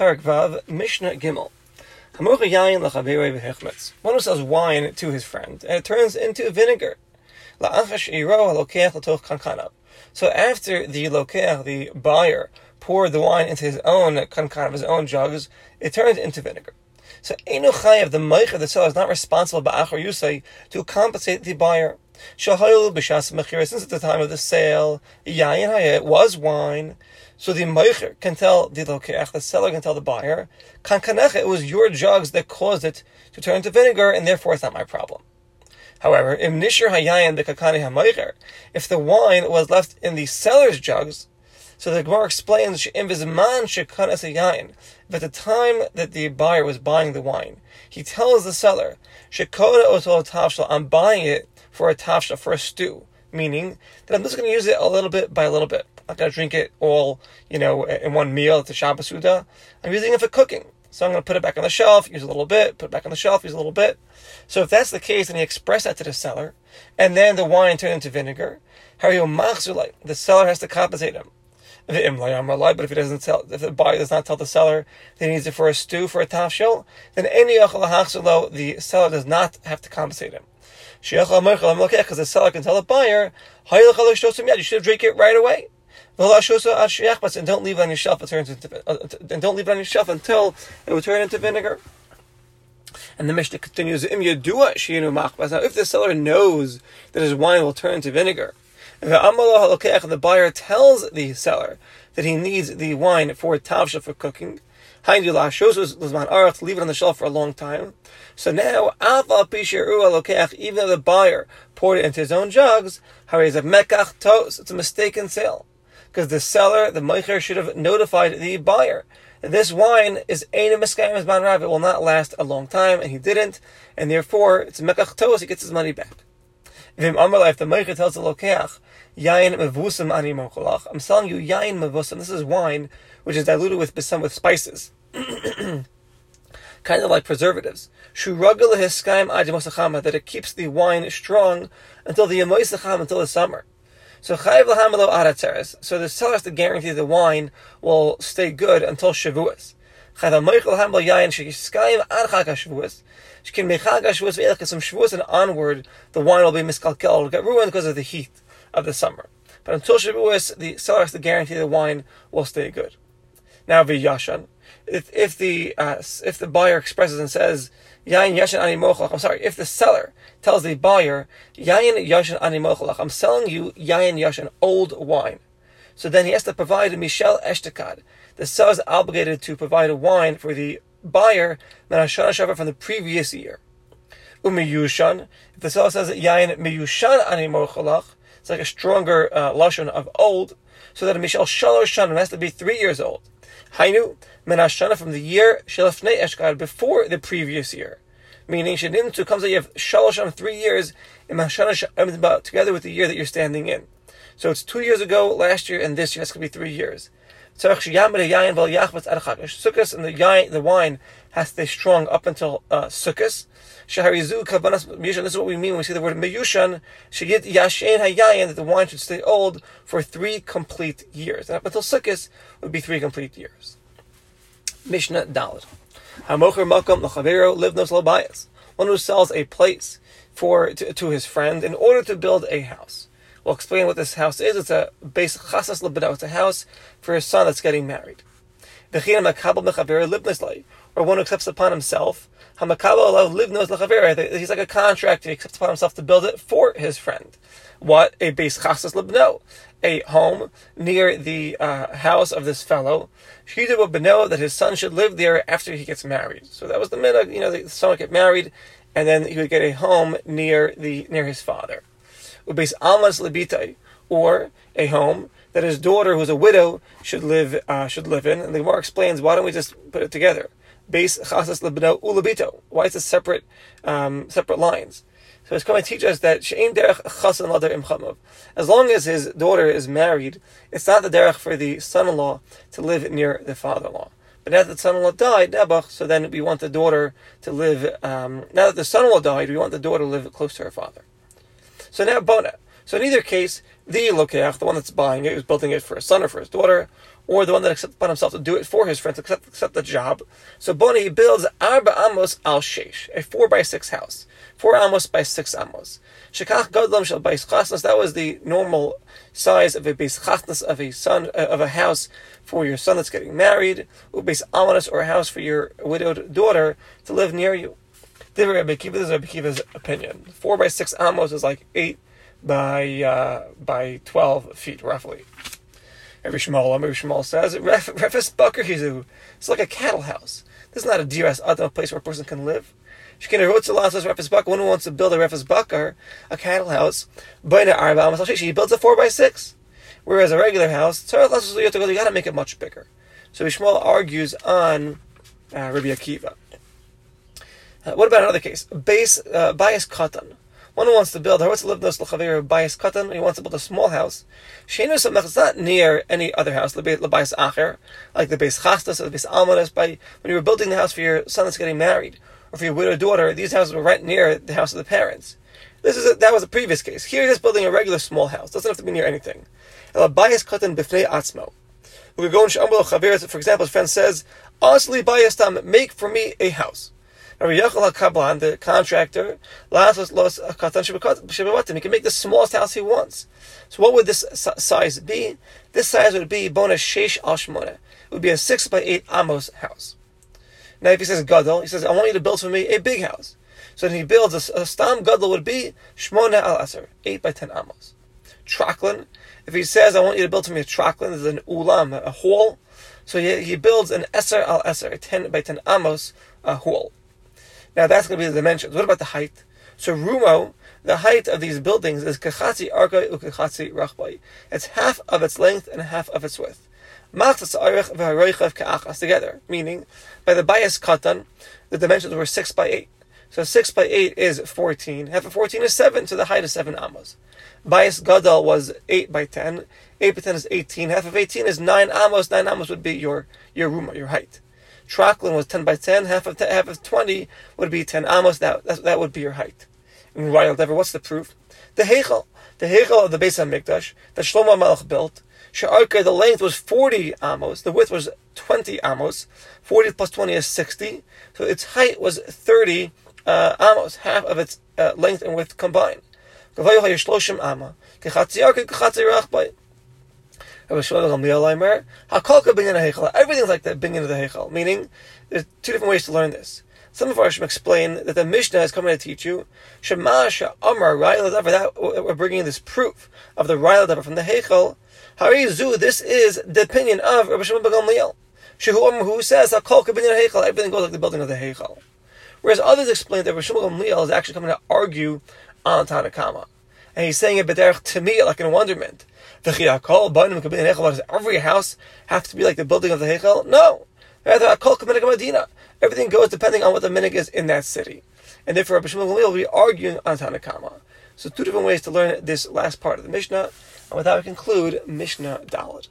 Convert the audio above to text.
Perek Vav, Mishnah Gimel. One who sells wine to his friend, and it turns into vinegar. So after the lokeach, the buyer, poured the wine into his own kankan, his own jugs, it turns into vinegar. So Enu Chayev, the Meicher, the seller, is not responsible ba'achar yusay to compensate the buyer. Shahayil b'shas mechira, since at the time of the sale, yayin hayet was wine. So the Meicher can tell the Lokeach, the seller can tell the buyer, Kankanecha, it was your jugs that caused it to turn into vinegar, and therefore it's not my problem. However, if Nishir Hayayin Bekakani HaMeicher, if the wine was left in the seller's jugs, so the Gemara explains, If at the time that the buyer was buying the wine, he tells the seller, I'm buying it for a tafsha, for a stew, meaning that I'm just going to use it a little bit by a little bit I'm not going to drink it all, you know, in one meal at the Shabbos Suda. I'm using it for cooking. So I'm going to put it back on the shelf, use a little bit, put it back on the shelf, use a little bit. So if that's the case, then he expressed that to the seller, and then the wine turned into vinegar, the seller has to compensate him. But if he doesn't tell, if the buyer does not tell the seller that he needs it for a stew, for a tafshil, then any the seller does not have to compensate him. Because the seller can tell the buyer, you should have drink it right away and don't leave it on your shelf. It turns into, uh, and don't leave it on your shelf until it will turn into vinegar. And the Mishnah continues, Now, if the seller knows that his wine will turn into vinegar, the buyer tells the seller that he needs the wine for tavsha for cooking, leave it on the shelf for a long time. So now, even though the buyer poured it into his own jugs, it's a mistaken sale because the seller, the meicher, should have notified the buyer. This wine is Ein Miskayim Rav. It will not last a long time, and he didn't, and therefore it's Mekach Tos, he gets his money back. If the meicher tells the Lokeach, Yain Mevusam Ani Mocholach, I'm selling you Yain Mevusam. This is wine which is diluted with with spices. kind of like preservatives. That it keeps the wine strong until the until the summer. So chayiv lahamelo aratzeres. So the seller has to guarantee the wine will stay good until Shavuos. Chayiv moichel hamelo yayin shekiskayim ad chag Shavuos. She mechag Shavuos ve'elach some Shavuos and onward, the wine will be miskalkel, it'll get ruined because of the heat of the summer. But until Shavuos, the seller has to guarantee the wine will stay good. Now v'yashan, if, if the uh, if the buyer expresses and says yain yashan ani I'm sorry, if the seller tells the buyer, Yayin Yashin Animochalach, I'm selling you Yayin yashan old wine. So then he has to provide a Michel Eshtekad. The seller is obligated to provide a wine for the buyer, Menashana Shavar from the previous year. Umiyushan, if the seller says Yayin Miyushan Animochalach, it's like a stronger uh, lashon of old, so that a Michel Shalosh Shanim has to be three years old. Hainu Menashana from the year Shelafnei Eshkad, before the previous year meaning Shadintu comes that you have Shalosh on three years in Mashana together with the year that you're standing in. So it's two years ago, last year, and this year. It's going to be three years. Sukkot and the yain, the wine has to stay strong up until uh, Sukkot. This is what we mean when we say the word meyushan. Sheyit yashen hayayin that the wine should stay old for three complete years. And up until Sukkot would be three complete years. Mishnah Dalit. Hamocher makom l'chavero livnos lobayas. One who sells a place for to, to, his friend in order to build a house. We'll explain what this house is. It's a base chasas. It's a house for his son that's getting married. Or one who accepts upon himself. He's like a contractor. He accepts upon himself to build it for his friend. What a base chasas lebno a home near the uh, house of this fellow. Shida Beno that his son should live there after he gets married. So that was the minute, you know, the son would get married, and then he would get a home near the near his father. Ubes Almas Lebitai, or a home that his daughter, who's a widow, should live uh, should live in. And the Gemara explains why don't we just put it together? Base Chasas Ulabito. Why is it separate um, separate lines? So it's going to teach us that she'ein derech chasan ladar imchamav. As long as his daughter is married, it's not the derech for the son-in-law to live near the father-in-law. But now that the son-in-law died, Nebuch, so then we want the daughter to live. Um, now that the son-in-law died, we want the daughter to live close to her father. So now bona. So in either case, the lokeach, the one that's buying it, who's building it for his son or for his daughter, or the one that accepts upon himself to do it for his friends, accept, accept the job. So Boni builds Arba Amos al Sheish, a four by six house. Four Amos by six Amos. Shekach Godlam shall Beis Chasnas, that was the normal size of a Beis Chasnas of a son, uh, of a house for your son that's getting married, or Beis Amanas, or a house for your widowed daughter to live near you. This is Rabbi Kiva's opinion. Four by six Amos is like eight by uh, by twelve feet roughly. Every Shmuel, every Shmuel says, Refes Bucker Hizu. It's like a cattle house. This is not a diras adam, a place where a person can live. Shekina Rotzalas Refes Bucker, one who wants to build a Refes Bucker, a cattle house, he builds a 4 by 6 Whereas a regular house, you gotta make it much bigger. So Shmuel argues on uh, Rabbi Akiva. Uh, what about another case? Base, uh, bias katan. One who wants to build, wants to live in l'chaver bias katan, he wants to build a small house. Sheinu it's not near any other house, l'bayis acher, like the base chastas or the base almanas. By when you were building the house for your son that's getting married, or for your widowed daughter, these houses were right near the house of the parents. This is a, that was a previous case. Here, he's just building a regular small house. Doesn't have to be near anything. Bias katan b'fnei atzmo. We go in for example, his friend says, Asli bayastam, make for me a house. Rabbi Yochel HaKablan, the contractor, he can make the smallest house he wants. So what would this size be? This size would be bonus sheish al It would be a six by eight amos house. Now, if he says gadol, he says, "I want you to build for me a big house." So then he builds a, a stam gadol would be shmona al aser, eight by ten amos. Traklin, if he says, "I want you to build for me a traklin," there's an ulam, a hall. So he, he builds an eser al eser, a ten by ten amos, a hall. Now that's going to be the dimensions. What about the height? So Rumo, the height of these buildings is kachatzi arka ukachatzi rachbai. It's half of its length and half of its width. Machtas arich v'haroichav ka'achas together, meaning by the bias katan, the dimensions were six by eight. So six by eight is fourteen. Half of fourteen is seven, so the height is seven amos. Bias gadol was eight by ten. Eight by ten is eighteen. Half of eighteen is nine amos. Nine amos would be your your ruma, your height. Traklin was 10 by 10, half of, 10, half of 20 would be 10 amos, that, that, that would be your height. In Royal Dever, what's the proof? The Heichel, the Heichel of the Beis HaMikdash, that Shlomo Malach built, She'arka, the length was 40 amos, the width was 20 amos, 40 plus 20 is 60, so its height was 30 uh, amos, half of its uh, length and width combined. Everything's like that binyan of the Heichal, meaning there's two different ways to learn this. Some of our should explain that the Mishnah is coming to teach you Shemasha Amar that we're bringing this proof of the Rayla from the Heichal. Harizu, this is the opinion of Rabbi Shimon ben Gamliel. Shehu who says everything goes like the building of the Heichal. Whereas others explain that Rabbi Shimon Gamliel is actually coming to argue on Tanna Kamma. And he's saying it b'derech to me like in a wonderment. Every house have to be like the building of the Heichel? No. Everything goes depending on what the minig is in that city. And therefore, Rabbi Shimon will be arguing on Tanna Kamma. So two different ways to learn this last part of the Mishnah. And with that, we conclude Mishnah Dalit.